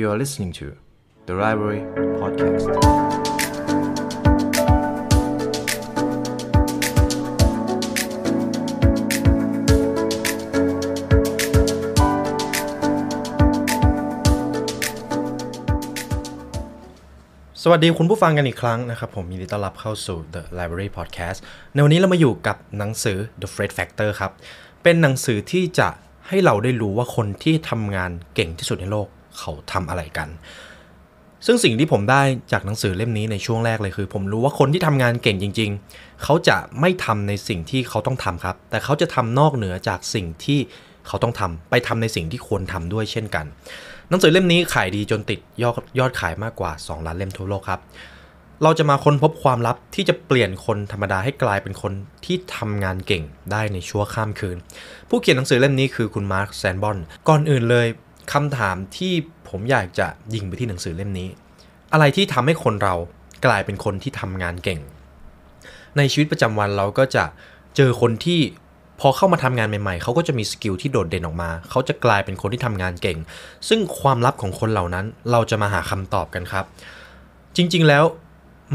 You are listening to The Library Podcast. สวัสดีคุณผู้ฟังกันอีกครั้งนะครับ ผมยินดีต้อนรับเข้าสู่ The Library Podcast ในวันนี้เรามาอยู่กับหนังสือ The Fred Factor ครับ เป็นหนังสือที่จะให้เราได้รู้ว่าคนที่ทำงานเก่งที่สุดในโลก เขาทำอะไรกัน ซึ่งสิ่งที่ผมได้จากหนังสือเล่มนี้ในช่วงแรกเลยคือ ผมรู้ว่าคนที่ทำงานเก่งจริง ๆ เขาจะไม่ทำในสิ่งที่เขาต้องทำครับ แต่เขาจะทำนอกเหนือจากสิ่งที่เขาต้องทำไปทำในสิ่งที่ควรทำด้วยเช่นกัน หนังสือเล่มนี้ขายดีจนติดยอดยอดขายมากกว่า 2 ล้านเล่มทั่วโลกครับ เราจะมาค้นพบความลับที่จะเปลี่ยนคนธรรมดาให้กลายเป็นคนที่ทำงานเก่งได้ในชั่วข้ามคืน ผู้เขียนหนังสือเล่มนี้คือคุณมาร์คแซนบอร์น ก่อนอื่นเลย คำถามที่ผมอยากจะยิงไปที่หนังสือเล่มนี้ อะไรที่ทำให้คนเรากลายเป็นคนที่ทำงานเก่ง ในชีวิตประจำวันเราก็จะเจอคนที่พอเข้ามาทำงานใหม่ๆ เขาก็จะมี skill ที่โดดเด่นออกมา เขาจะกลายเป็นคนที่ทำงานเก่ง ซึ่งความลับของคนเหล่านั้นเราจะมาหาคำตอบกันครับ จริงๆแล้ว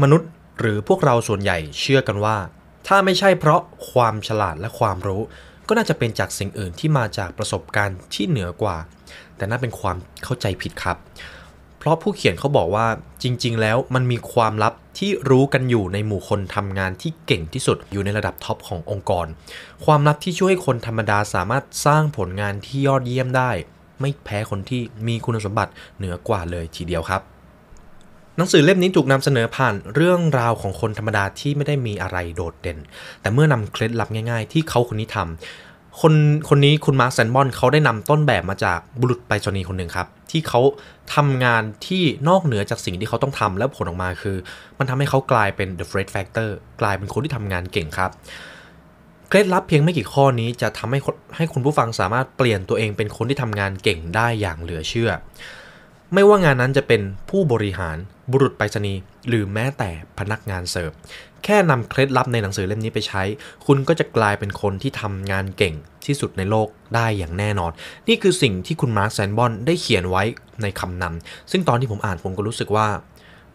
มนุษย์หรือพวกเราส่วนใหญ่เชื่อกันว่า ถ้าไม่ใช่เพราะความฉลาดและความรู้ ก็น่าจะเป็นจากสิ่งอื่นที่มาจากประสบการณ์ที่เหนือกว่า แต่นั่นเป็นความเข้าใจผิดครับ เพราะผู้เขียนเขาบอกว่าจริง ๆ แล้วมันมีความลับที่รู้กันอยู่ในหมู่คนทำงานที่เก่งที่สุดอยู่ในระดับท็อปขององค์กร ความลับที่ช่วยให้คนธรรมดาสามารถสร้างผลงานที่ยอดเยี่ยมได้ ไม่แพ้คนที่มีคุณสมบัติเหนือกว่าเลยทีเดียวครับหนังสือเล่มนี้ถูกนำเสนอผ่านเรื่องราวของคนธรรมดาที่ไม่ได้มีอะไรโดดเด่น แต่เมื่อนำเคล็ดลับง่ายๆ ที่เขาคนนี้ทำ คนคนนี้คุณมาร์คแซนบอนเขาได้นำต้นแบบมาจากบุรุษไปรษณีย์คนหนึ่งครับ ที่เขาทำงานที่นอกเหนือจากสิ่งที่เขาต้องทำแล้วผลออกมาคือ มันทำให้เขากลายเป็น the Fred Factor กลายเป็นคนที่ทำงานเก่งครับเคล็ดลับเพียงไม่กี่ข้อนี้จะทำให้ให้คุณผู้ฟังสามารถเปลี่ยนตัวเองเป็นคนที่ทำงานเก่งได้อย่างเหลือเชื่อ ไม่ว่างานนั้นจะเป็นผู้บริหารบุรุษไปรษณีย์หรือแม้แต่พนักงานเสิร์ฟ แค่นำเคล็ดลับในหนังสือเล่มนี้ไปใช้ คุณก็จะกลายเป็นคนที่ทำงานเก่งที่สุดในโลกได้อย่างแน่นอน นี่คือสิ่งที่คุณมาร์คแซนบอนได้เขียนไว้ในคำนำซึ่งตอนที่ผมอ่านผมก็รู้สึกว่า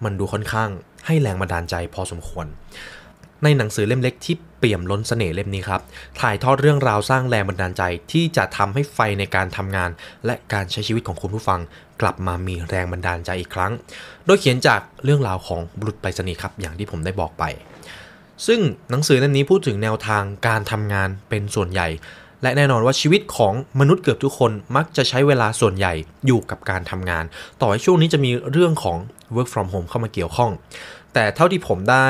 มันดูค่อนข้างให้แรงบันดาลใจพอสมควร ในหนังสือเล่มเล็กที่เปี่ยมล้นเสน่ห์เล่มนี้ครับ ถ่ายทอดเรื่องราวสร้างแรงบันดาลใจที่จะทำให้ไฟในการทำงาน และการใช้ชีวิตของคุณผู้ฟัง กลับมามีแรงบันดาลใจอีกครั้ง โดยเขียนจากเรื่องราวของบุรุษไปรษณีย์ครับอย่างที่ผมได้บอกไป ซึ่งหนังสือเล่มนี้พูดถึงแนวทางการทำงานเป็นส่วนใหญ่ และแน่นอนว่าชีวิตของมนุษย์เกือบทุกคนมักจะใช้เวลาส่วนใหญ่อยู่กับการทำงาน ต่อให้ช่วงนี้จะมีเรื่องของ work from home เข้ามาเกี่ยวข้อง แต่เท่าที่ผมได้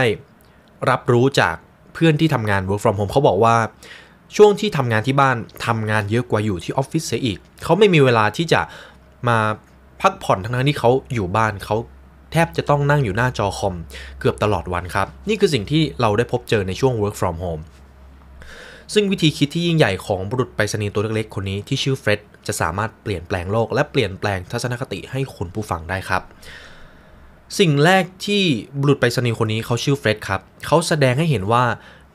รับรู้จากเพื่อนที่ทำงาน work from home เขาบอกว่าช่วงที่ทำงานที่บ้านทำงานเยอะกว่าอยู่ที่ออฟฟิศเสียอีก เขาไม่มีเวลาที่จะมา พักผ่อนทั้งๆที่เขาอยู่บ้านเขาแทบจะต้องนั่งอยู่หน้าจอคอมเกือบตลอดวันครับ นี่คือสิ่งที่เราได้พบเจอในช่วง work from home ซึ่งวิธีคิดที่ยิ่งใหญ่ของบุรุษไปรษณีย์ตัวเล็กๆ คนนี้ที่ชื่อเฟร็ดจะสามารถเปลี่ยนแปลงโลกและเปลี่ยนแปลงทัศนคติให้คุณผู้ฟังได้ครับ สิ่งแรกที่บุรุษไปรษณีย์คนนี้เขาชื่อเฟร็ดครับเขาแสดงให้เห็นว่า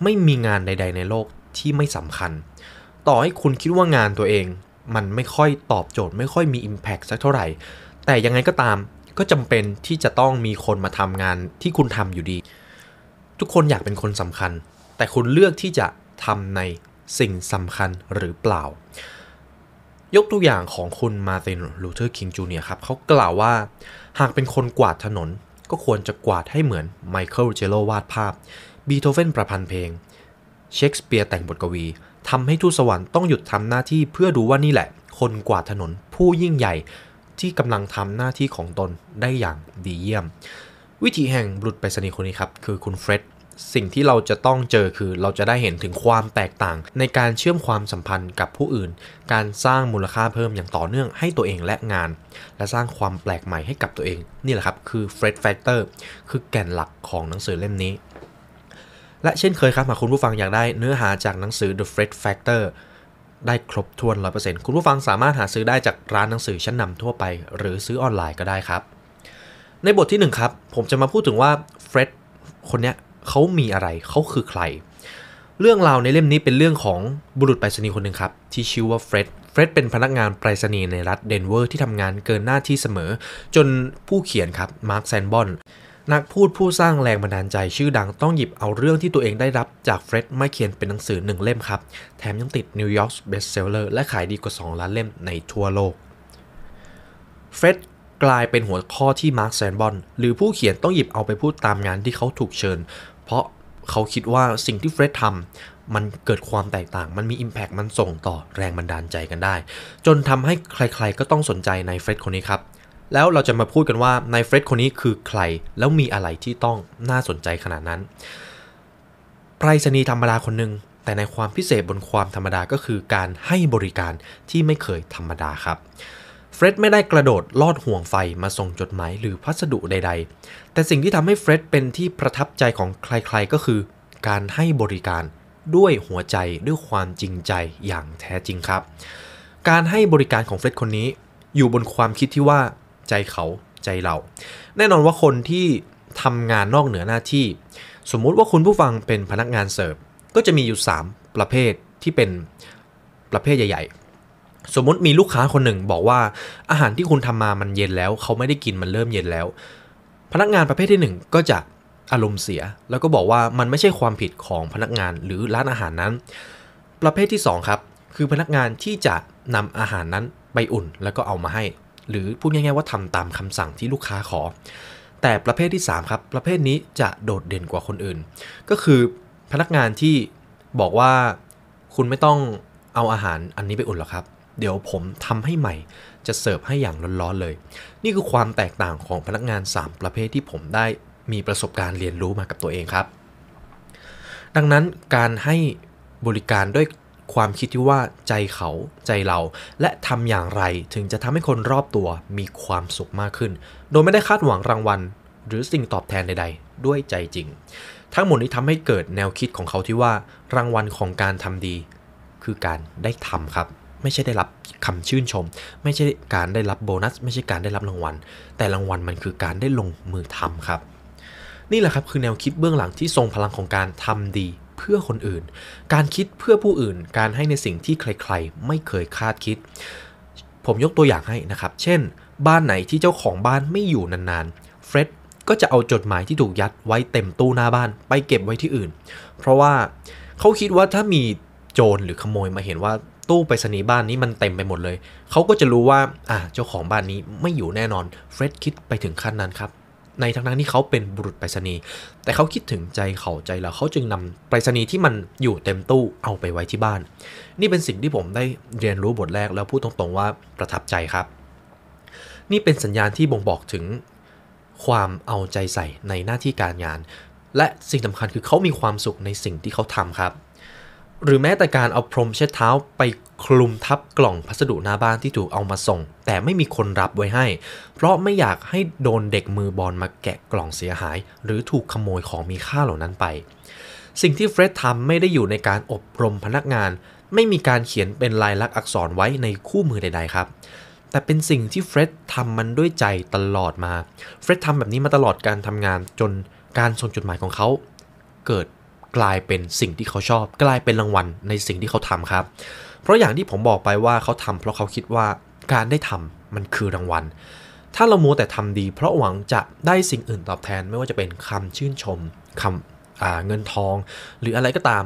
ไม่มีงานใด ๆ ในโลกที่ไม่สำคัญ ต่อให้คุณคิดว่างานตัวเอง มันไม่ค่อยตอบโจทย์ ไม่ค่อยมี Impact สักเท่าไหร่ แต่ยังไงก็ตามก็จำเป็นที่จะต้องมีคนมาทำงานที่คุณทำอยู่ดี ทุกคนอยากเป็นคนสำคัญ แต่คุณเลือกที่จะทำในสิ่งสำคัญหรือเปล่า ยกตัวอย่างของคุณมาร์ตินลูเธอร์คิงจูเนียร์ครับเขากล่าวว่า หากเป็นคนกวาดถนน ก็ควรจะกวาดให้เหมือนไมเคิลแองเจโลวาดภาพ บีโธเฟนประพันธ์เพลง เชคสเปียร์แต่งบทกวี ทำให้ทูตสวรรค์ต้องหยุดทำหน้าที่เพื่อดูว่านี่แหละ คนกวาดถนนผู้ยิ่งใหญ่ที่กำลังทำหน้าที่ของตนได้อย่างดีเยี่ยม วิธีแห่งบุรุษไปรษณีย์คนนี้ครับ คือคุณเฟร็ดสิ่งที่เราจะต้องเจอคือเราจะได้เห็นถึงความแตกต่าง ในการเชื่อมความสัมพันธ์กับผู้อื่น การสร้างมูลค่าเพิ่มอย่างต่อเนื่องให้ตัวเองและงาน และสร้างความแปลกใหม่ให้กับตัวเอง นี่แหละครับคือ Fred Factor คือแก่นหลักของหนังสือเล่มนี้ และเช่นเคยครับหากคุณผู้ฟังอยากได้เนื้อหาจากหนังสือ The Fred Factor ได้ครบถ้วน 100%คุณผู้ฟังสามารถหาซื้อได้จากร้านหนังสือชั้นนำทั่วไป หรือซื้อออนไลน์ก็ได้ครับ ในบทที่ 1 ครับ ผมจะมาพูดถึงว่าเฟร็ดคนเนี้ยเขามีอะไรเขาคือใคร เรื่องราวในเล่มนี้เป็นเรื่องของบุรุษไปรษณีย์คนหนึ่งครับ ที่ชื่อว่าเฟร็ดเฟร็ดเป็นพนักงานไปรษณีย์ในรัฐเดนเวอร์ที่ทำงานเกินหน้าที่เสมอ จนผู้เขียนครับมาร์คแซนบอน นักพูดผู้สร้างแรงบันดาลใจชื่อดังต้องหยิบเอาเรื่องที่ตัวเองได้รับจากเฟร็ดมาเขียนเป็นหนังสือหนึ่งเล่มครับ แถมยังติดนิวยอร์ก Bestseller และขายดีกว่า 2 ล้านเล่มในทั่วโลกเฟร็ดกลายเป็นหัวข้อที่มาร์คแซนบอนหรือผู้เขียนต้องหยิบเอาไปพูดตามงานที่เขาถูกเชิญ เพราะเขาคิดว่าสิ่งที่เฟร็ดทำมันเกิดความแตกต่าง มันมี Impact มันส่งต่อแรงบันดาลใจกันได้ จนทำให้ใครๆก็ต้องสนใจในเฟร็ดคนนี้ครับ แล้วเราจะมาพูดกันว่าในเฟร็ดคนนี้คือใคร แล้วมีอะไรที่ต้องน่าสนใจขนาดนั้นไปรษณีย์ธรรมดาคนหนึ่งแต่ในความพิเศษบนความธรรมดาก็คือการให้บริการที่ไม่เคยธรรมดาครับเฟร็ดไม่ได้กระโดดลอดห่วงไฟมาส่งจดหมายหรือพัสดุใด ๆ แต่สิ่งที่ทำให้เฟร็ดเป็นที่ประทับใจของใครๆก็คือ การให้บริการด้วยหัวใจด้วยความจริงใจอย่างแท้จริงครับ การให้บริการของเฟร็ดคนนี้ อยู่บนความคิดที่ว่า ใจเขาใจเรา แน่นอนว่าคนที่ทำงานนอกเหนือหน้าที่ สมมุติว่าคุณผู้ฟังเป็นพนักงานเสิร์ฟก็จะมีอยู่ 3 ประเภทที่เป็นประเภทใหญ่ ๆ สมมติมีลูกค้าคนหนึ่งบอกว่าอาหารที่คุณทำมามันเย็นแล้ว เขาไม่ได้กินมันเริ่มเย็นแล้ว พนักงานประเภทที่ 1 ก็จะอารมณ์เสีย แล้วก็บอกว่ามันไม่ใช่ความผิดของพนักงานหรือร้านอาหารนั้น ประเภทที่ 2 ครับ คือพนักงานที่จะนำอาหารนั้นไปอุ่นแล้วก็เอามาให้ หรือพูดง่ายๆว่าทำตามคำสั่งที่ลูกค้าขอ แต่ประเภทที่ 3 ครับ ประเภทนี้จะโดดเด่นกว่าคนอื่น ก็คือพนักงานที่บอกว่าคุณไม่ต้องเอาอาหารอันนี้ไปอุ่นหรอกครับ เดี๋ยวผมทำให้ใหม่จะเสิร์ฟให้อย่างร้อนๆเลย นี่คือความแตกต่างของพนักงาน 3 ประเภทที่ผมได้มีประสบการณ์เรียนรู้มากับตัวเองครับ ดังนั้นการให้บริการด้วย ความคิดที่ว่าใจเขาใจเรา และทำอย่างไรถึงจะทำให้คนรอบตัวมีความสุขมากขึ้น โดยไม่ได้คาดหวังรางวัล หรือสิ่งตอบแทนใด ๆ ด้วยใจจริง ทั้งหมดนี้ทำให้เกิดแนวคิดของเขาที่ว่ารางวัลของการทำดี คือการได้ทำครับ ไม่ใช่ได้รับคำชื่นชม ไม่ใช่การได้รับโบนัส ไม่ใช่การได้รับรางวัล แต่รางวัลมันคือการได้ลงมือทำครับนี่แหละครับคือแนวคิดเบื้องหลังที่ทรงพลังของการทำดี เพื่อคนอื่น การคิดเพื่อผู้อื่น การให้ในสิ่งที่ใครๆ ไม่เคยคาดคิด ผมยกตัวอย่างให้นะครับ เช่น บ้านไหนที่เจ้าของบ้านไม่อยู่นานๆ เฟร็ดก็จะเอาจดหมายที่ถูกยัดไว้เต็มตู้หน้าบ้านไปเก็บไว้ที่อื่น เพราะว่าเขาคิดว่าถ้ามีโจรหรือขโมยมาเห็นว่าตู้ไปรษณีย์บ้านนี้มันเต็มไปหมดเลย เขาก็จะรู้ว่า อ่า เจ้าของบ้านนี้ไม่อยู่แน่นอน เฟร็ดคิดไปถึงขั้นนั้นครับ ในทั้งนั้นที่เขาเป็นบุรุษไปรษณีย์แต่เขาคิดถึงใจเขาใจเราเขาจึงนำไปรษณีย์ที่มันอยู่เต็มตู้เอาไปไว้ที่บ้าน นี่เป็นสิ่งที่ผมได้เรียนรู้บทแรกแล้วพูดตรงๆว่าประทับใจครับ นี่เป็นสัญญาณที่บ่งบอกถึงความเอาใจใส่ในหน้าที่การงาน และสิ่งสำคัญคือเขามีความสุขในสิ่งที่เขาทำครับ หรือแม้แต่การเอาพรมเช็ดเท้าไปคลุมทับกล่องพัสดุหน้าบ้านที่ถูกเอามาส่ง แต่ไม่มีคนรับไว้ให้ เพราะไม่อยากให้โดนเด็กมือบอลมาแกะกล่องเสียหาย หรือถูกขโมยของมีค่าเหล่านั้นไป สิ่งที่เฟร็ดทำไม่ได้อยู่ในการอบรมพนักงาน ไม่มีการเขียนเป็นลายลักษณ์อักษรไว้ในคู่มือใด ๆ ครับ แต่เป็นสิ่งที่เฟร็ดทำมันด้วยใจตลอดมา เฟร็ดทำแบบนี้มาตลอดการทำงานจนการส่งจดหมายของเขา เกิด กลายเป็นสิ่งที่เขาชอบ กลายเป็นรางวัลในสิ่งที่เขาทำครับ เพราะอย่างที่ผมบอกไปว่าเขาทำเพราะเขาคิดว่าการได้ทำมันคือรางวัล ถ้าเรามัวแต่ทำดี เพราะหวังจะได้สิ่งอื่นตอบแทนไม่ว่าจะเป็นคำชื่นชมคำเงินทอง หรืออะไรก็ตาม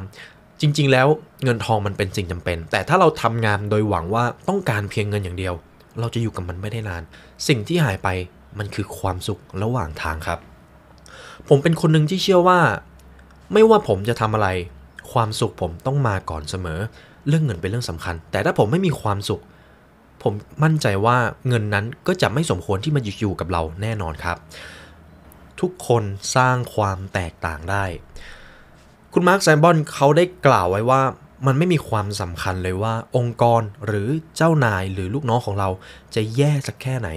จริง ๆ แล้วเงินทองมันเป็นสิ่งจำเป็น แต่ถ้าเราทำงานโดยหวังว่าต้องการเพียงเงินอย่างเดียว เราจะอยู่กับมันไม่ได้นาน สิ่งที่หายไปมันคือความสุขระหว่างทางครับ ผมเป็นคนหนึ่งที่เชื่อว่า ไม่ว่าผมจะทำอะไร ความสุขผมต้องมาก่อนเสมอ เรื่องเงินเป็นเรื่องสำคัญ แต่ถ้าผมไม่มีความสุข ผมมั่นใจว่าเงินนั้นก็จะไม่สมควรที่มาอยู่กับเราแน่นอนครับ ทุกคนสร้างความแตกต่างได้ คุณมาร์คแซมบอนเขาได้กล่าวไว้ว่ามันไม่มีความสำคัญเลยว่าองค์กรหรือเจ้านายหรือลูกน้องของเราจะแย่สักแค่ไหน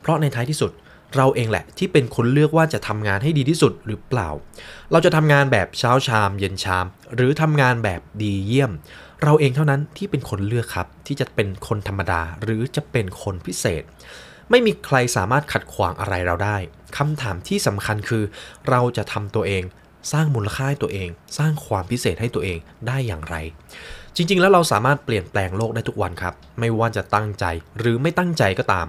เพราะในท้ายที่สุดเเราเองแหละที่เป็นคนเลือกว่าจะทำงานให้ดีที่สุดหรือเปล่า เราจะทำงานแบบเช้าชาม เย็นชาม หรือทำงานแบบดีเยี่ยม เราเองเท่านั้นที่เป็นคนเลือกครับ ที่จะเป็นคนธรรมดาหรือจะเป็นคนพิเศษ ไม่มีใครสามารถขัดขวางอะไรเราได้คำถามที่สำคัญคือ เราจะทำตัวเอง สร้างมูลค่าให้ตัวเอง สร้างความพิเศษให้ตัวเองได้อย่างไร จริง ๆ แล้วเราสามารถเปลี่ยนแปลงโลกได้ทุกวันครับ ไม่ว่าจะตั้งใจหรือไม่ตั้งใจก็ตาม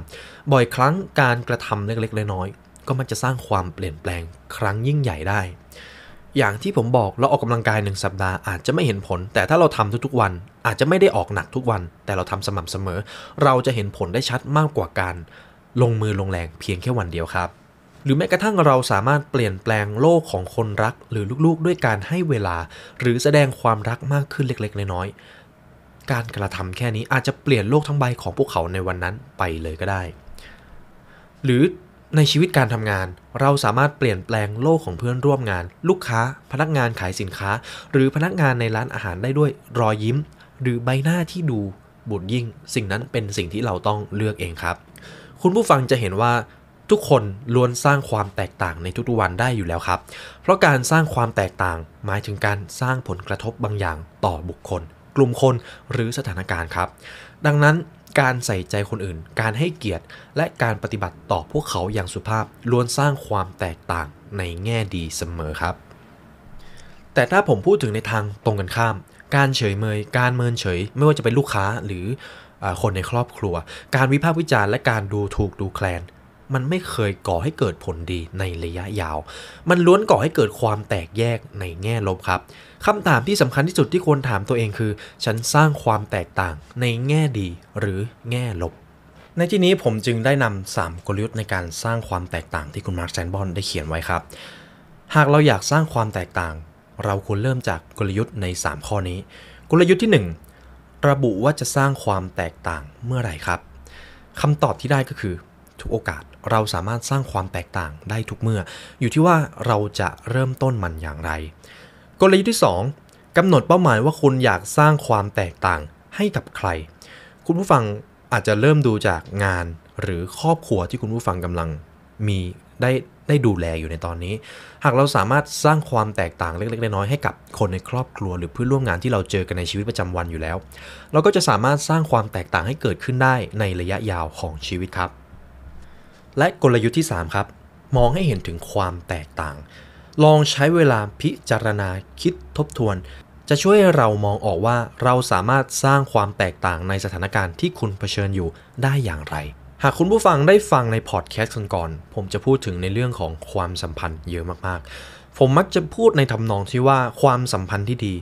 บ่อยครั้งการกระทำเล็กๆน้อยๆก็มันจะสร้างความเปลี่ยนแปลงครั้งยิ่งใหญ่ได้ อย่างที่ผมบอกเราออกกำลังกายหนึ่งสัปดาห์อาจจะไม่เห็นผล แต่ถ้าเราทำทุกๆวัน อาจจะไม่ได้ออกหนักทุกวัน แต่เราทำสม่ำเสมอ เราจะเห็นผลได้ชัดมากกว่าการ ลงมือลงแรงเพียงแค่วันเดียวครับ หรือแม้กระทั่งเราสามารถเปลี่ยนแปลงโลกของคนรักหรือลูกๆ ด้วยการให้เวลา หรือแสดงความรักมากขึ้นเล็กๆ น้อยๆ การกระทำแค่นี้อาจจะเปลี่ยนโลกทั้งใบของพวกเขาในวันนั้นไปเลยก็ได้ หรือในชีวิตการทำงาน เราสามารถเปลี่ยนแปลงโลกของเพื่อนร่วมงาน ลูกค้า พนักงานขายสินค้า หรือพนักงานในร้านอาหารได้ด้วยรอยยิ้ม หรือใบหน้าที่ดูบุญยิ่ง สิ่งนั้นเป็นสิ่งที่เราต้องเลือกเองครับ คุณผู้ฟังจะเห็นว่า ทุกคนล้วนสร้างความแตกต่างในทุกๆวันได้อยู่แล้วครับ เพราะการสร้างความแตกต่างหมายถึงการสร้างผลกระทบบางอย่างต่อบุคคล กลุ่มคนหรือสถานการณ์ครับ ดังนั้นการใส่ใจคนอื่น การให้เกียรติ และการปฏิบัติต่อพวกเขาอย่างสุภาพล้วนสร้างความแตกต่างในแง่ดีเสมอครับ แต่ถ้าผมพูดถึงในทางตรงกันข้าม การเฉยเมย การเมินเฉย ไม่ว่าจะเป็นลูกค้าหรืออคนในครอบครัว การวิพากษ์วิจารณ์และการดูถูกดูแคลน มันไม่เคยก่อให้เกิดผลดีในระยะยาว มันล้วนก่อให้เกิดความแตกแยกในแง่ลบครับคำถามที่สำคัญที่สุดที่ควรถามตัวเองคือ ฉันสร้างความแตกต่างในแง่ดีหรือแง่ลบในที่นี้ผมจึงได้นำ3กลยุทธ์ในการสร้างความแตกต่างที่คุณมาร์คแซนบอนได้เขียนไว้ครับ หากเราอยากสร้างความแตกต่าง เราควรเริ่มจากกลยุทธ์ใน 3 ข้อนี้ กลยุทธ์ที่ 1 ระบุว่าจะสร้างความแตกต่างเมื่อไหร่ครับคำตอบที่ได้ก็คือทุกโอกาส เราสามารถสร้างความแตกต่างได้ทุกเมื่อ อยู่ที่ว่าเราจะเริ่มต้นมันอย่างไร กลยุทธ์ที่ 2กำหนดเป้าหมายว่าคุณอยากสร้างความแตกต่างให้กับใคร คุณผู้ฟังอาจจะเริ่มดูจากงานหรือครอบครัวที่คุณผู้ฟังกำลังมีได้ได้ดูแลอยู่ในตอนนี้ หากเราสามารถสร้างความแตกต่างเล็กๆน้อยๆให้กับคนในครอบครัว หรือเพื่อนร่วมงานที่เราเจอกันในชีวิตประจำวันอยู่แล้ว เราก็จะสามารถสร้างความแตกต่างให้เกิดขึ้นได้ในระยะยาวของชีวิตครับ และกลยุทธ์ที่ 3 ครับ มองให้เห็นถึงความแตกต่าง ลองใช้เวลาพิจารณาคิดทบทวน จะช่วยให้เรามองออกว่าเราสามารถสร้างความแตกต่างในสถานการณ์ที่คุณเผชิญอยู่ได้อย่างไร หากคุณผู้ฟังได้ฟังในพอดแคสต์ก่อนผมจะพูดถึงในเรื่องของความสัมพันธ์เยอะมากๆ ผมมักจะพูดในทำนองที่ว่าความสัมพันธ์ที่ดี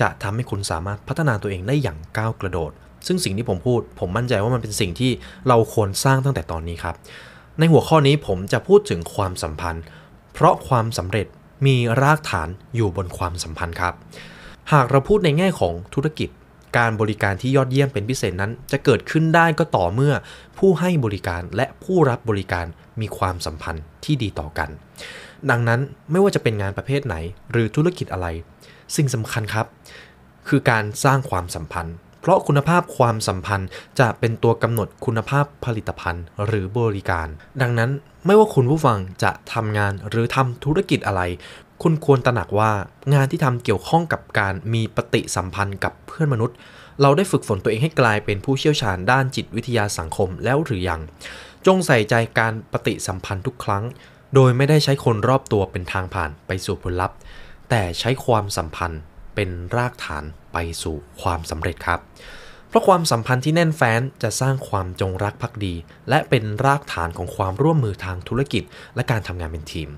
จะทำให้คุณสามารถพัฒนาตัวเองได้อย่างก้าวกระโดดซึ่งสิ่งที่ผมพูด ผมมั่นใจว่ามันเป็นสิ่งที่เราควรสร้างตั้งแต่ตอนนี้ครับ ในหัวข้อนี้ผมจะพูดถึงความสัมพันธ์ เพราะความสำเร็จมีรากฐานอยู่บนความสัมพันธ์ครับ หากเราพูดในแง่ของธุรกิจ การบริการที่ยอดเยี่ยมเป็นพิเศษนั้น จะเกิดขึ้นได้ก็ต่อเมื่อ ผู้ให้บริการและผู้รับบริการมีความสัมพันธ์ที่ดีต่อกัน ดังนั้นไม่ว่าจะเป็นงานประเภทไหน หรือธุรกิจอะไร สิ่งสำคัญครับ คือการสร้างความสัมพันธ์ ราะคุณภาพความสัมพันธ์จะเป็นตัวกำหนดคุณภาพผลิตภัณฑ์หรือบริการ ดังนั้นไม่ว่าคุณผู้ฟังจะทำงานหรือทำธุรกิจอะไร คุณควรตระหนักว่างานที่ทำเกี่ยวข้องกับการมีปฏิสัมพันธ์กับเพื่อนมนุษย์ เราได้ฝึกฝนตัวเองให้กลายเป็นผู้เชี่ยวชาญด้านจิตวิทยาสังคมแล้วหรือยัง จงใส่ใจการปฏิสัมพันธ์ทุกครั้ง โดยไม่ได้ใช้คนรอบตัวเป็นทางผ่านไปสู่ผลลัพธ์ แต่ใช้ความสัมพันธ์ เป็นรากฐานไปสู่ความสำเร็จครับ เพราะความสัมพันธ์ที่แน่นแฟ้นจะสร้างความจงรักภักดี และเป็นรากฐานของความร่วมมือทางธุรกิจ และการทำงานเป็นทีม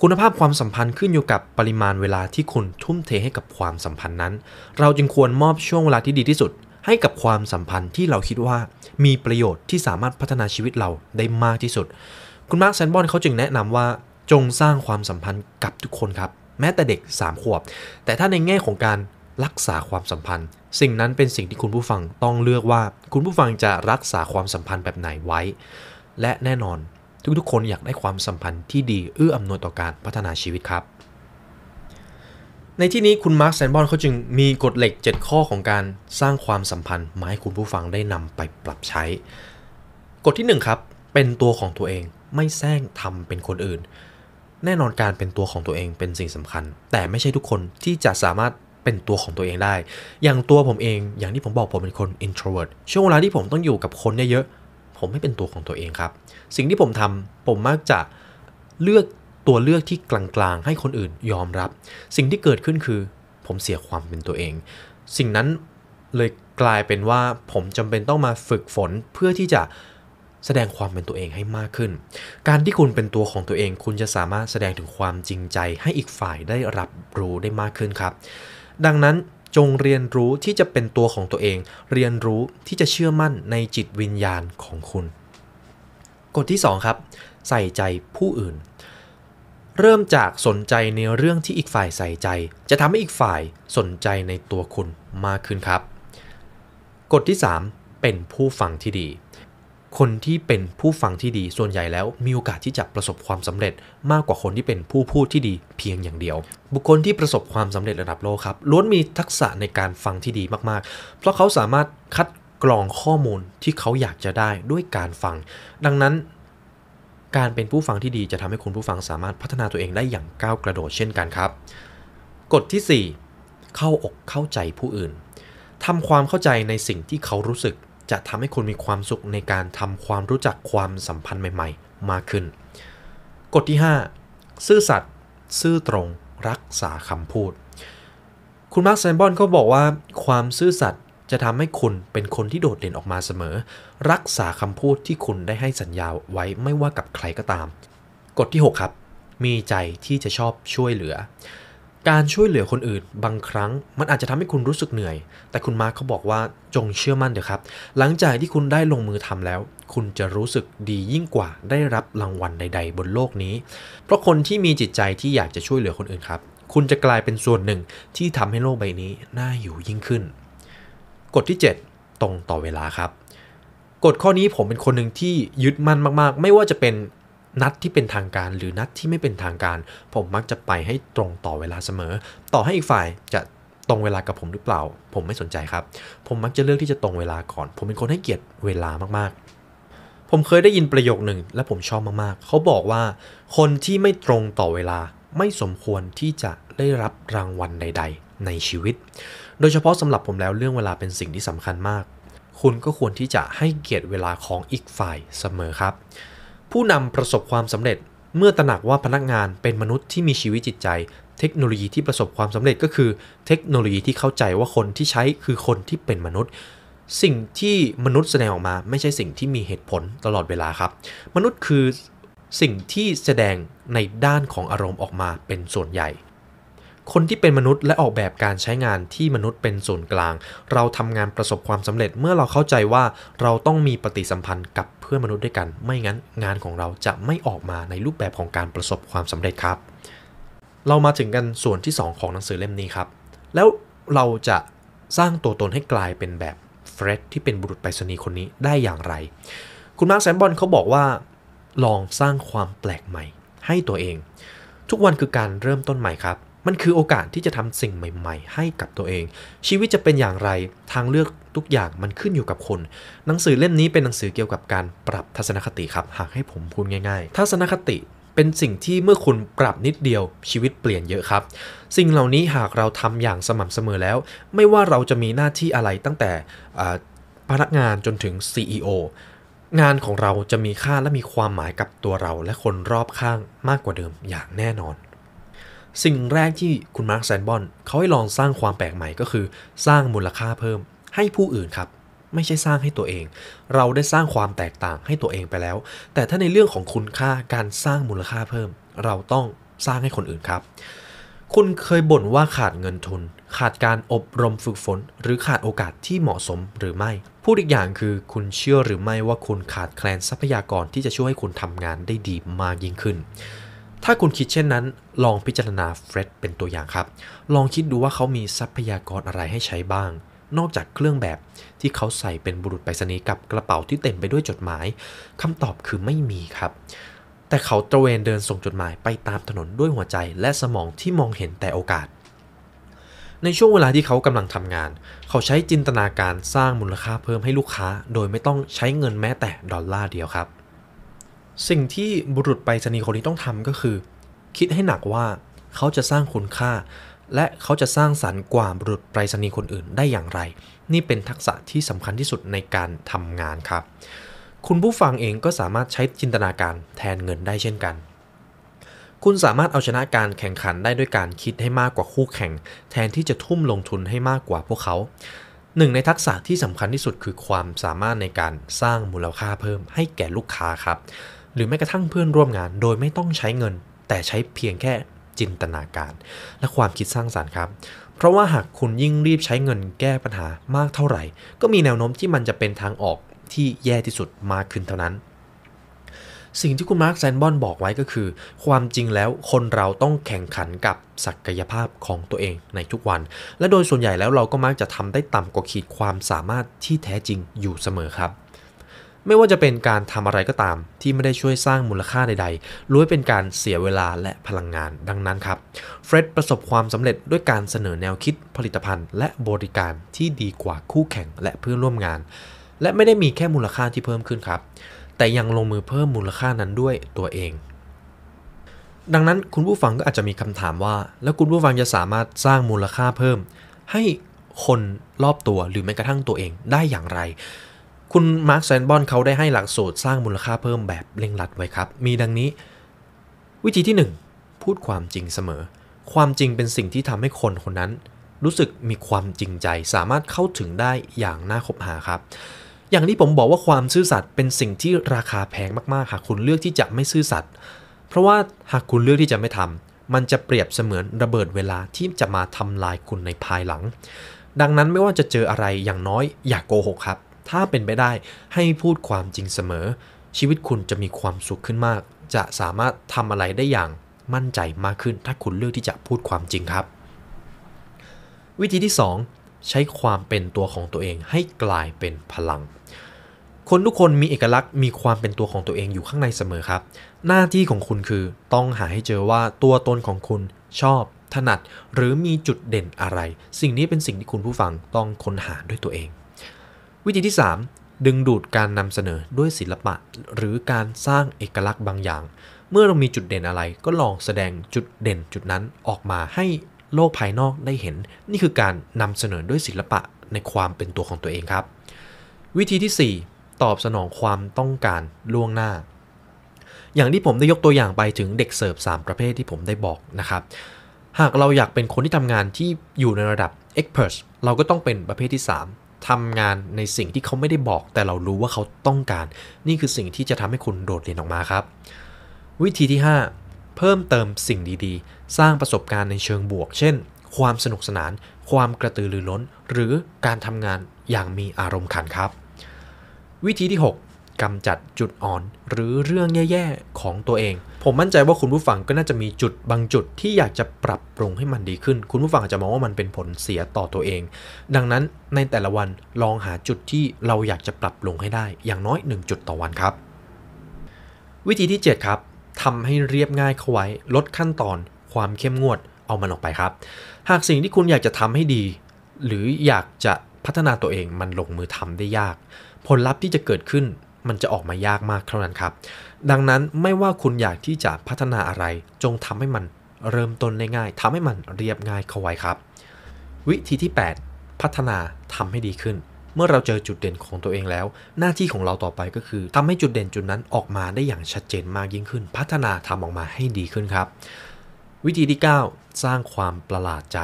คุณภาพความสัมพันธ์ขึ้นอยู่กับปริมาณเวลาที่คุณทุ่มเทให้กับความสัมพันธ์นั้น เราจึงควรมอบช่วงเวลาที่ดีที่สุดให้กับความสัมพันธ์ที่เราคิดว่ามีประโยชน์ที่สามารถพัฒนาชีวิตเราได้มากที่สุด คุณมาร์คแซนบอนเขาจึงแนะนำว่าจงสร้างความสัมพันธ์กับทุกคนครับ แม้แต่เด็ก 3 ขวบ แต่ถ้าในแง่ของการรักษาความสัมพันธ์ สิ่งนั้นเป็นสิ่งที่คุณผู้ฟังต้องเลือกว่า คุณผู้ฟังจะรักษาความสัมพันธ์แบบไหนไว้ และแน่นอนทุกๆ คนอยากได้ความสัมพันธ์ที่ดีเอื้ออำนวยต่อการพัฒนาชีวิตครับ ในที่นี้คุณมาร์คแซนบอนเขาจึงมีกฎเหล็ก 7 ข้อของการสร้างความสัมพันธ์มาให้คุณผู้ฟังได้นำไปปรับใช้ กฎที่ 1 ครับ เป็นตัวของตัวเองไม่แซงทำเป็นคนอื่น แน่นอนการเป็นตัวของตัวเองเป็นสิ่งสำคัญ แต่ไม่ใช่ทุกคนที่จะสามารถเป็นตัวของตัวเองได้ อย่างตัวผมเอง อย่างที่ผมบอกผมเป็นคน introvert ช่วงเวลาที่ผมต้องอยู่กับคนเยอะๆ ผมไม่เป็นตัวของตัวเองครับ สิ่งที่ผมทำผมมักจะเลือกตัวเลือกที่กลางๆ ให้คนอื่นยอมรับ สิ่งที่เกิดขึ้นคือ ผมเสียความเป็นตัวเอง สิ่งนั้นเลยกลายเป็นว่าผมจำเป็นต้องมาฝึกฝนเพื่อที่จะ แสดงความเป็นตัวเองให้มากขึ้น การที่คุณเป็นตัวของตัวเอง คุณจะสามารถแสดงถึงความจริงใจให้อีกฝ่ายได้รับรู้ได้มากขึ้นครับ ดังนั้นจงเรียนรู้ที่จะเป็นตัวของตัวเอง เรียนรู้ที่จะเชื่อมั่นในจิตวิญญาณของคุณ กฎที่ 2 ครับ ใส่ใจผู้อื่น เริ่มจากสนใจในเรื่องที่อีกฝ่ายใส่ใจ จะทำให้อีกฝ่ายสนใจในตัวคุณมากขึ้นครับ กฎที่ 3 เป็นผู้ฟังที่ดี คนที่เป็นผู้ฟังที่ดีส่วนใหญ่แล้วมีโอกาสที่จะประสบความสำเร็จมากกว่าคนที่เป็นผู้พูดที่ดีเพียงอย่างเดียว บุคคลที่ประสบความสำเร็จระดับโลกครับล้วนมีทักษะในการฟังที่ดีมากๆ เพราะเขาสามารถคัดกรองข้อมูลที่เขาอยากจะได้ด้วยการฟัง ดังนั้น การเป็นผู้ฟังที่ดีจะทำให้คุณผู้ฟังสามารถพัฒนาตัวเองได้อย่างก้าวกระโดดเช่นกันครับ กฎที่ 4 เข้าอกเข้าใจผู้อื่นทำความเข้าใจในสิ่งที่เขารู้สึก จะทำให้คุณมีความสุขในการทำความรู้จักความสัมพันธ์ใหม่ ๆ มากขึ้น กฎที่ 5 ซื่อสัตย์ซื่อตรงรักษาคำพูด คุณมาร์คแซนบอนเขาบอกว่า ความซื่อสัตย์จะทำให้คุณเป็นคนที่โดดเด่นออกมาเสมอ รักษาคำพูดที่คุณได้ให้สัญญาไว้ไม่ว่ากับใครก็ตาม กฎที่ 6 ครับ มีใจที่จะชอบช่วยเหลือ การช่วยเหลือคนอื่นบางครั้งมันอาจจะทำให้คุณรู้สึกเหนื่อย แต่คุณมาร์คเขาบอกว่าจงเชื่อมั่นเถอะครับ หลังจากที่คุณได้ลงมือทำแล้ว คุณจะรู้สึกดียิ่งกว่าได้รับรางวัลใด ๆ บนโลกนี้ เพราะคนที่มีจิตใจที่อยากจะช่วยเหลือคนอื่นครับ คุณจะกลายเป็นส่วนหนึ่งที่ทำให้โลกใบนี้น่าอยู่ยิ่งขึ้น กฎที่ 7 ตรงต่อเวลาครับกฎข้อนี้ผมเป็นคนหนึ่งที่ยึดมั่นมากๆ ไม่ว่าจะเป็น นัดที่เป็นทางการ หรือนัดที่ไม่เป็นทางการ ผมมักจะไปให้ตรงต่อเวลาเสมอ ต่อให้อีกฝ่ายจะตรงเวลากับผมหรือเปล่า ผมไม่สนใจครับ ผมมักจะเลือกที่จะตรงเวลาก่อน ผมเป็นคนให้เกียรติเวลามากๆ ผมเคยได้ยินประโยคหนึ่ง และผมชอบมากๆ เขาบอกว่า คนที่ไม่ตรงต่อเวลาไม่สมควรที่จะได้รับรางวัลใด ๆ ในชีวิต โดยเฉพาะสำหรับผมแล้วเรื่องเวลาเป็นสิ่งที่สำคัญมาก คุณก็ควรที่จะให้เกียรติเวลาของอีกฝ่ายเสมอครับ ผู้นำประสบความสำเร็จ เมื่อตระหนักว่าพนักงานเป็นมนุษย์ที่มีชีวิตจิตใจ เทคโนโลยีที่ประสบความสำเร็จก็คือ เทคโนโลยีที่เข้าใจว่าคนที่ใช้คือคนที่เป็นมนุษย์ สิ่งที่มนุษย์แสดงออกมาไม่ใช่สิ่งที่มีเหตุผลตลอดเวลาครับ มนุษย์คือสิ่งที่แสดงในด้านของอารมณ์ออกมาเป็นส่วนใหญ่ คนที่เป็นมนุษย์และออกแบบการใช้งานที่มนุษย์เป็นศูนย์กลาง เราทำงานประสบความสำเร็จเมื่อเราเข้าใจว่าเราต้องมีปฏิสัมพันธ์กับ พื่อนมนุษย์ด้วยกัน ไม่งั้นงานของเราจะไม่ออกมาในรูปแบบของการประสบความสำเร็จครับ เรามาถึงกันส่วนที่ 2 ของหนังสือเล่มนี้ครับ แล้วเราจะสร้างตัวตนให้กลายเป็นแบบเฟร็ดที่เป็นบุรุษไปรษณีย์คนนี้ได้อย่างไร คุณมาร์คแซนบอนเขาบอกว่า ลองสร้างความแปลกใหม่ให้ตัวเอง ทุกวันคือการเริ่มต้นใหม่ครับ มันคือโอกาสที่จะทำสิ่งใหม่ ๆ ให้กับตัวเอง ชีวิตจะเป็นอย่างไรทางเลือกทุกอย่างมันขึ้นอยู่กับคุณหนังสือเล่มนี้เป็นหนังสือเกี่ยวกับการปรับทัศนคติครับ หากให้ผมพูดง่ายๆ ทัศนคติเป็นสิ่งที่เมื่อคุณปรับนิดเดียวชีวิตเปลี่ยนเยอะครับ สิ่งเหล่านี้หากเราทำอย่างสม่ำเสมอแล้ว ไม่ว่าเราจะมีหน้าที่อะไรตั้งแต่พนักงานจนถึง CEO งานของเราจะมีค่าและมีความหมายกับตัวเราและคนรอบข้างมากกว่าเดิมอย่างแน่นอน สิ่งแรกที่คุณมาร์คแซนบอนเขาให้ลองสร้างความแปลกใหม่ก็คือ สร้างมูลค่าเพิ่มให้ผู้อื่นครับ ไม่ใช่สร้างให้ตัวเอง เราได้สร้างความแตกต่างให้ตัวเองไปแล้ว แต่ถ้าในเรื่องของคุณค่าการสร้างมูลค่าเพิ่ม เราต้องสร้างให้คนอื่นครับ คุณเคยบ่นว่าขาดเงินทุน ขาดการอบรมฝึกฝน หรือขาดโอกาสที่เหมาะสมหรือไม่พูดอีกอย่างคือคุณเชื่อหรือไม่ว่าคุณขาดแคลนทรัพยากรที่จะช่วยให้คุณทำงานได้ดีมากยิ่งขึ้น ถ้าคุณคิดเช่นนั้น ลองพิจารณาเฟร็ดเป็นตัวอย่างครับ ลองคิดดูว่าเขามีทรัพยากรอะไรให้ใช้บ้าง นอกจากเครื่องแบบที่เขาใส่เป็นบุรุษไปรษณีย์กับกระเป๋าที่เต็มไปด้วยจดหมายคำตอบคือไม่มีครับ แต่เขาตระเวนเดินส่งจดหมายไปตามถนนด้วยหัวใจและสมองที่มองเห็นแต่โอกาส ในช่วงเวลาที่เขากำลังทำงาน เขาใช้จินตนาการสร้างมูลค่าเพิ่มให้ลูกค้า โดยไม่ต้องใช้เงินแม้แต่ดอลลาร์เดียวครับ สิ่งที่บุรุษไปรษณีย์คนนี้ต้องทำก็คือ คิดให้หนักว่าเขาจะสร้างคุณค่า และเขาจะสร้างสรรค์กว่าบุรุษไปรษณีย์คนอื่นได้อย่างไร นี่เป็นทักษะที่สำคัญที่สุดในการทำงานครับ คุณผู้ฟังเองก็สามารถใช้จินตนาการแทนเงินได้เช่นกัน คุณสามารถเอาชนะการแข่งขันได้ด้วยการคิดให้มากกว่าคู่แข่ง แทนที่จะทุ่มลงทุนให้มากกว่าพวกเขาหนึ่งในทักษะที่สำคัญที่สุดคือความสามารถในการสร้างมูลค่าเพิ่มให้แก่ลูกค้าครับ หรือแม้กระทั่งเพื่อนร่วมงาน โดยไม่ต้องใช้เงิน แต่ใช้เพียงแค่จินตนาการและความคิดสร้างสารรค์ครับ เพราะว่าหากคุณยิ่งรีบใช้เงินแก้ปัญหามากเท่าไหร่ ก็มีแนวโน้มที่มันจะเป็นทางออกที่แย่ที่สุดมากขึ้นเท่านั้น สิ่งที่คุณมาร์คแซนบอนบอกไว้ก็คือ ความจริงแล้วคนเราต้องแข่งขันกับศักยภาพของตัวเองในทุกวัน และโดยส่วนใหญ่แล้วเราก็มักจะทำได้ต่ำกว่าขีดความสามารถที่แท้จริงอยู่เสมอครับ ไม่ว่าจะเป็นการทำอะไรก็ตาม ที่ไม่ได้ช่วยสร้างมูลค่าใดๆล้วนเป็นการเสียเวลาและพลังงานดังนั้นครับเฟร็ดประสบความสำเร็จด้วยการเสนอแนวคิดผลิตภัณฑ์ และบริการที่ดีกว่าคู่แข่งและเพื่อนร่วมงาน และไม่ได้มีแค่มูลค่าที่เพิ่มขึ้นครับ แต่ยังลงมือเพิ่มมูลค่านั้นด้วยตัวเองดังนั้นคุณผู้ฟังก็อาจจะมีคำถามว่า แล้วคุณผู้ฟังจะสามารถสร้างมูลค่าเพิ่ม ให้คนรอบตัวหรือแม้กระทั่งตัวเองได้อย่างไร คุณมาร์คแซนบอนเขาได้ให้หลักสูตรสร้างมูลค่าเพิ่มแบบเร่งรัดไว้ครับ มีดังนี้ วิธีที่ 1 พูดความจริงเสมอ ความจริงเป็นสิ่งที่ทำให้คนคนนั้น รู้สึกมีความจริงใจ สามารถเข้าถึงได้อย่างน่าคบหาครับ อย่างที่ผมบอกว่าความซื่อสัตย์เป็นสิ่งที่ราคาแพงมากๆหากคุณเลือกที่จะไม่ซื่อสัตย์เพราะว่าหากคุณเลือกที่จะไม่ทำมันจะเปรียบเสมือนระเบิดเวลาที่จะมาทำลายคุณในภายหลัง ดังนั้นไม่ว่าจะเจออะไรอย่างน้อยอย่ากโกหกครับ ถ้าเป็นไปได้ให้พูดความจริงเสมอ ชีวิตคุณจะมีความสุขขึ้นมาก จะสามารถทำอะไรได้อย่างมั่นใจมากขึ้น ถ้าคุณเลือกที่จะพูดความจริงครับ วิธีที่ 2 ใช้ความเป็นตัวของตัวเองให้กลายเป็นพลัง คนทุกคนมีเอกลักษณ์มีความเป็นตัวของตัวเองอยู่ข้างในเสมอครับ หน้าที่ของคุณคือต้องหาให้เจอว่าตัวตนของคุณชอบถนัดหรือมีจุดเด่นอะไร สิ่งนี้เป็นสิ่งที่คุณผู้ฟังต้องค้นหาด้วยตัวเอง วิธีที่ 3 ดึงดูดการนำเสนอด้วยศิลปะ หรือการสร้างเอกลักษณ์บางอย่าง เมื่อเรามีจุดเด่นอะไรก็ลองแสดงจุดเด่นจุดนั้นออกมาให้โลกภายนอกได้เห็น นี่คือการนำเสนอด้วยศิลปะในความเป็นตัวของตัวเองครับ วิธีที่ 4 ตอบสนองความต้องการล่วงหน้า อย่างที่ผมได้ยกตัวอย่างไปถึงเด็กเสิร์ฟ3ประเภทที่ผมได้บอกนะครับหากเราอยากเป็นคนที่ทำงานที่อยู่ในระดับ expert เราก็ต้องเป็นประเภทที่ 3 ทำงานในสิ่งที่เขาไม่ได้บอก แต่เรารู้ว่าเขาต้องการ นี่คือสิ่งที่จะทำให้คุณโดดเด่นออกมาครับ วิธีที่ 5 เพิ่มเติมสิ่งดีๆ สร้างประสบการณ์ในเชิงบวก เช่น ความสนุกสนาน ความกระตือรือร้น หรือการทำงานอย่างมีอารมณ์ขันครับ วิธีที่ 6 กำจัดจุดอ่อน หรือเรื่องแย่ๆของตัวเอง ผมมั่นใจว่าคุณผู้ฟังก็น่าจะมีจุดบางจุดที่อยากจะปรับปรุงให้มันดีขึ้น คุณผู้ฟังอาจจะมองว่ามันเป็นผลเสียต่อตัวเอง ดังนั้นในแต่ละวันลองหาจุดที่เราอยากจะปรับปรุงให้ได้ อย่างน้อย 1 จุดต่อวันครับ วิธีที่ 7 ครับทำให้เรียบง่ายเข้าไว้ ลดขั้นตอน ความเข้มงวดเอามันออกไปครับ หากสิ่งที่คุณอยากจะทำให้ดี หรืออยากจะพัฒนาตัวเองมันลงมือทำได้ยาก ผลลัพธ์ที่จะเกิดขึ้น มันจะออกมายากมากเท่านั้นครับ ดังนั้นไม่ว่าคุณอยากที่จะพัฒนาอะไร จงทำให้มันเริ่มต้นได้ง่ายทำให้มันเรียบง่ายเข้าไว้ครับ วิธีที่ 8 พัฒนาทำให้ดีขึ้น เมื่อเราเจอจุดเด่นของตัวเองแล้ว หน้าที่ของเราต่อไปก็คือทำให้จุดเด่นจุดนั้นออกมาได้อย่างชัดเจนมากยิ่งขึ้น พัฒนาทำออกมาให้ดีขึ้นครับ วิธีที่ 9 สร้างความประหลาดใจ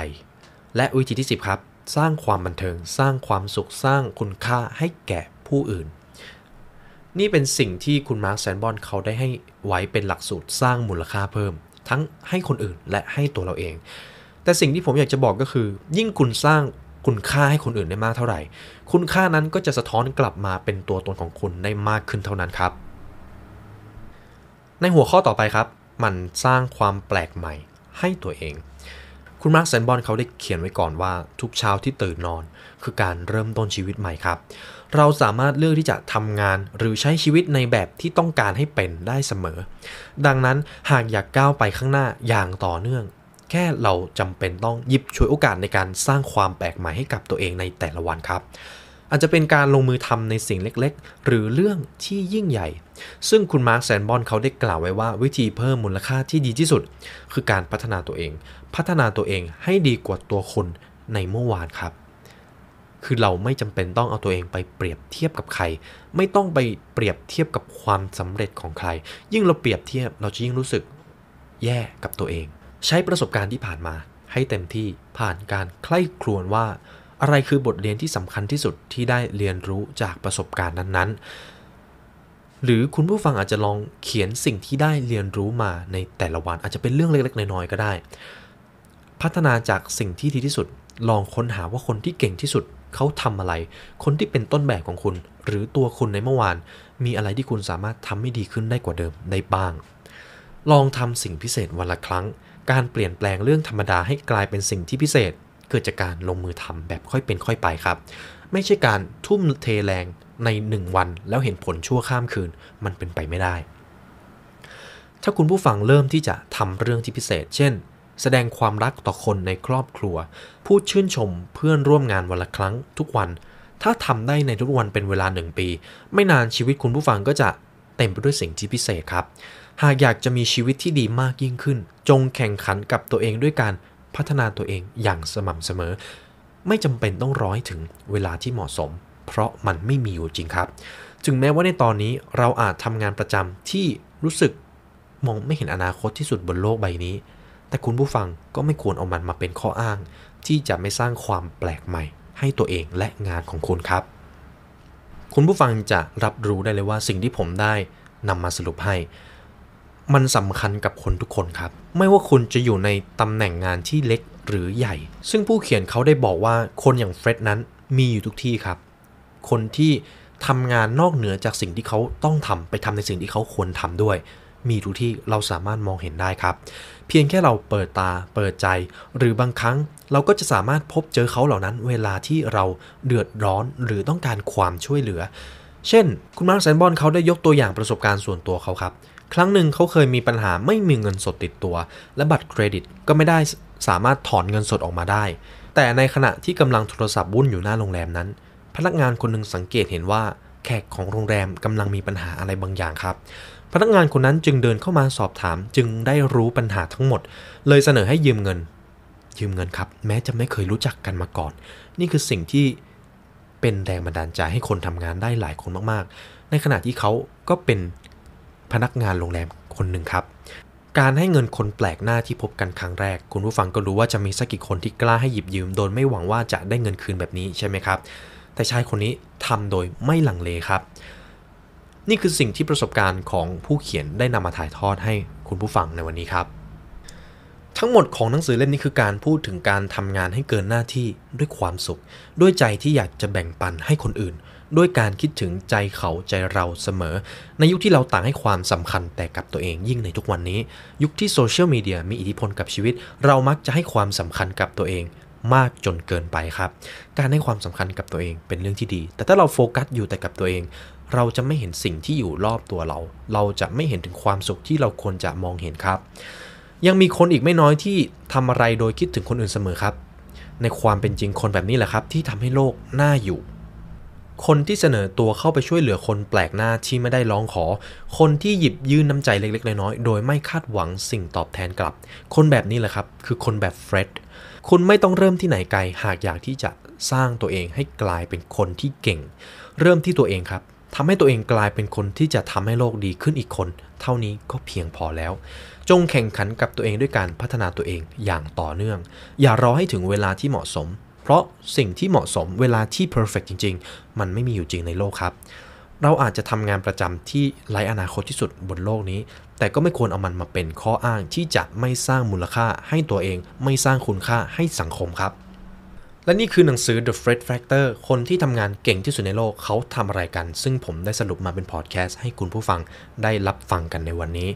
และวิธีที่ 10 ครับ สร้างความบันเทิง สร้างความสุขสร้างคุณค่าให้แก่ผู้อื่น นี่เป็นสิ่งที่คุณมาร์คแซนบอนเขาได้ให้ไว้เป็นหลักสูตรสร้างมูลค่าเพิ่ม ทั้งให้คนอื่นและให้ตัวเราเอง แต่สิ่งที่ผมอยากจะบอกก็คือ ยิ่งคุณสร้างคุณค่าให้คนอื่นได้มากเท่าไหร่ คุณค่านั้นก็จะสะท้อนกลับมาเป็นตัวตนของคุณได้มากขึ้นเท่านั้นครับ ในหัวข้อต่อไปครับมันสร้างความแปลกใหม่ให้ตัวเอง คุณมาร์คแซนบอนเขาได้เขียนไว้ก่อนว่าทุกเช้าที่ตื่นนอน คือการเริ่มต้นชีวิตใหม่ครับ เราสามารถเลือกที่จะทำงานหรือใช้ชีวิตในแบบที่ต้องการให้เป็นได้เสมอ ดังนั้นหากอยากก้าวไปข้างหน้าอย่างต่อเนื่อง แค่เราจำเป็นต้องหยิบฉวยโอกาสในการสร้างความแปลกใหม่ให้กับตัวเองในแต่ละวันครับอาจจะเป็นการลงมือทำในสิ่งเล็กๆ หรือเรื่องที่ยิ่งใหญ่ ซึ่งคุณมาร์คแซนบอนเขาได้กล่าวไว้ว่าวิธีเพิ่มมูลค่าที่ดีที่สุด คือการพัฒนาตัวเอง พัฒนาตัวเองให้ดีกว่าตัวคนในเมื่อวานครับ คือเราไม่จำเป็นต้องเอาตัวเองไปเปรียบเทียบกับใคร ไม่ต้องไปเปรียบเทียบกับความสำเร็จของใคร ยิ่งเราเปรียบเทียบเราจะยิ่งรู้สึกแย่กับตัวเอง ใช้ประสบการณ์ที่ผ่านมา ให้เต็มที่ผ่านการใคร่ครวญว่า อะไรคือบทเรียนที่สำคัญที่สุดที่ได้เรียนรู้จากประสบการณ์นั้นๆ หรือคุณผู้ฟังอาจจะลองเขียนสิ่งที่ได้เรียนรู้มาในแต่ละวันอาจจะเป็นเรื่องเล็กๆ น้อยๆก็ได้ พัฒนาจากสิ่งที่ดีที่สุด ลองค้นหาว่าคนที่เก่งที่สุด เขาทำอะไร คนที่เป็นต้นแบบของคุณ หรือตัวคุณในเมื่อวาน มีอะไรที่คุณสามารถทำให้ดีขึ้นได้กว่าเดิมได้บ้าง ลองทำสิ่งพิเศษวันละครั้ง การเปลี่ยนแปลงเรื่องธรรมดาให้กลายเป็นสิ่งที่พิเศษ เกิดจากการลงมือทำแบบค่อยเป็นค่อยไปครับ ไม่ใช่การทุ่มเทแรงในหนึ่งวันแล้วเห็นผลชั่วข้ามคืนมันเป็นไปไม่ได้ ถ้าคุณผู้ฟังเริ่มที่จะทำเรื่องที่พิเศษ เช่น แสดงความรักต่อคนในครอบครัว พูดชื่นชมเพื่อนร่วมงานวันละครั้งทุกวัน ถ้าทำได้ในทุกวันเป็นเวลาหนึ่งปี ไม่นานชีวิตคุณผู้ฟังก็จะเต็มไปด้วยสิ่งที่พิเศษครับ หากอยากจะมีชีวิตที่ดีมากยิ่งขึ้น จงแข่งขันกับตัวเองด้วยการพัฒนาตัวเองอย่างสม่ำเสมอ ไม่จำเป็นต้องร้อยถึงเวลาที่เหมาะสม เพราะมันไม่มีอยู่จริงครับจึงแม้ว่าในตอนนี้เราอาจทำงานประจำที่รู้สึกมองไม่เห็นอนาคตที่สุดบนโลกใบนี้ แต่คุณผู้ฟังก็ไม่ควรเอามันมาเป็นข้ออ้าง ที่จะไม่สร้างความแปลกใหม่ ให้ตัวเองและงานของคุณครับ คุณผู้ฟังจะรับรู้ได้เลยว่าสิ่งที่ผมได้นำมาสรุปให้ มันสำคัญกับคนทุกคนครับ ไม่ว่าคุณจะอยู่ในตำแหน่งงานที่เล็กหรือใหญ่ ซึ่งผู้เขียนเขาได้บอกว่าคนอย่างเฟร็ดนั้นมีอยู่ทุกที่ครับ คนที่ทำงานนอกเหนือจากสิ่งที่เขาต้องทำไปทำในสิ่งที่เขาควรทำด้วย มีทุกที่เราสามารถมองเห็นได้ครับ เพียงแค่เราเปิดตาเปิดใจ หรือบางครั้งเราก็จะสามารถพบเจอเขาเหล่านั้น เวลาที่เราเดือดร้อนหรือต้องการความช่วยเหลือ เช่น คุณมาร์คแซนบอนเขาได้ยกตัวอย่างประสบการณ์ส่วนตัวเขาครับ ครั้งหนึ่งเขาเคยมีปัญหาไม่มีเงินสดติดตัว และบัตรเครดิตก็ไม่ได้สามารถถอนเงินสดออกมาได้ แต่ในขณะที่กำลังโทรศัพท์วุ่นอยู่หน้าโรงแรมนั้น พนักงานคนหนึ่งสังเกตเห็นว่าแขกของโรงแรมกำลังมีปัญหาอะไรบางอย่างครับ พนักงานคนนั้นจึงเดินเข้ามาสอบถามจึงได้รู้ปัญหาทั้งหมด เลยเสนอให้ยืมเงิน ยืมเงินครับ แม้จะไม่เคยรู้จักกันมาก่อน นี่คือสิ่งที่เป็นแรงบันดาลใจให้คนทำงานได้หลายคนมากๆ ในขณะที่เขาก็เป็นพนักงานโรงแรมคนหนึ่งครับ การให้เงินคนแปลกหน้าที่พบกันครั้งแรก คุณผู้ฟังก็รู้ว่าจะมีสักกี่คนที่กล้าให้หยิบยืม โดยไม่หวังว่าจะได้เงินคืนแบบนี้ใช่ไหมครับ แต่ชายคนนี้ทำโดยไม่หลังเลครับ นี่คือสิ่งที่ประสบการณ์ของผู้เขียนได้นำมาถ่ายทอดให้คุณผู้ฟังในวันนี้ครับ ทั้งหมดของหนังสือเล่มนี้คือการพูดถึงการทำงานให้เกินหน้าที่ด้วยความสุข ด้วยใจที่อยากจะแบ่งปันให้คนอื่น ด้วยการคิดถึงใจเขาใจเราเสมอ ในยุคที่เราต่างให้ความสำคัญแต่กับตัวเองยิ่งในทุกวันนี้ ยุคที่โซเชียลมีเดียมีอิทธิพลกับชีวิต เรามักจะให้ความสำคัญกับตัวเองมากจนเกินไปครับ การให้ความสำคัญกับตัวเองเป็นเรื่องที่ดี แต่ถ้าเราโฟกัสอยู่แต่กับตัวเอง เราจะไม่เห็นสิ่งที่อยู่รอบตัวเรา เราจะไม่เห็นถึงความสุขที่เราควรจะมองเห็นครับ ยังมีคนอีกไม่น้อยที่ทำอะไรโดยคิดถึงคนอื่นเสมอครับ ในความเป็นจริงคนแบบนี้แหละครับ ที่ทำให้โลกน่าอยู่ คนที่เสนอตัวเข้าไปช่วยเหลือคนแปลกหน้าที่ไม่ได้ร้องขอ คนที่หยิบยื่นน้ำใจเล็กๆน้อยๆโดยไม่คาดหวังสิ่งตอบแทนกลับ คนแบบนี้แหละครับ คือคนแบบเฟร็ดคุณไม่ต้องเริ่มที่ไหนไกลหากอยากที่จะสร้างตัวเองให้กลายเป็นคนที่เก่ง เริ่มที่ตัวเองครับ ทำให้ตัวเองกลายเป็นคนที่จะทำให้โลกดีขึ้นอีกคน เท่านี้ก็เพียงพอแล้ว จงแข่งขันกับตัวเองด้วยการพัฒนาตัวเองอย่างต่อเนื่อง อย่ารอให้ถึงเวลาที่เหมาะสม เพราะสิ่งที่เหมาะสมเวลาที่ perfect จริง ๆ มันไม่มีอยู่จริงในโลกครับ เราอาจจะทำงานประจำที่ไร้อนาคตที่สุดบนโลกนี้ แต่ก็ไม่ควรเอามันมาเป็นข้ออ้างที่จะไม่สร้างมูลค่าให้ตัวเอง ไม่สร้างคุณค่าให้สังคมครับ และนี่คือหนังสือ The Fred Factor คนที่ทำงานเก่งที่สุดในโลกเขาทำอะไรกัน ซึ่งผมได้สรุปมาเป็นพอดแคสต์ให้คุณผู้ฟังได้รับฟังกันในวันนี้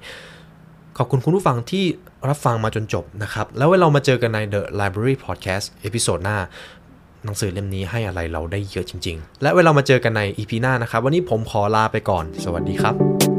ขอบคุณคุณผู้ฟังที่รับฟังมาจนจบนะครับ แล้วเวลาเรามาเจอกันใน The Library Podcast episode หน้าหนังสือเล่มนี้ให้อะไรเราได้เยอะจริง ๆ และเวลามาเจอกันใน EP หน้านะครับ วันนี้ผมขอลาไปก่อน สวัสดีครับ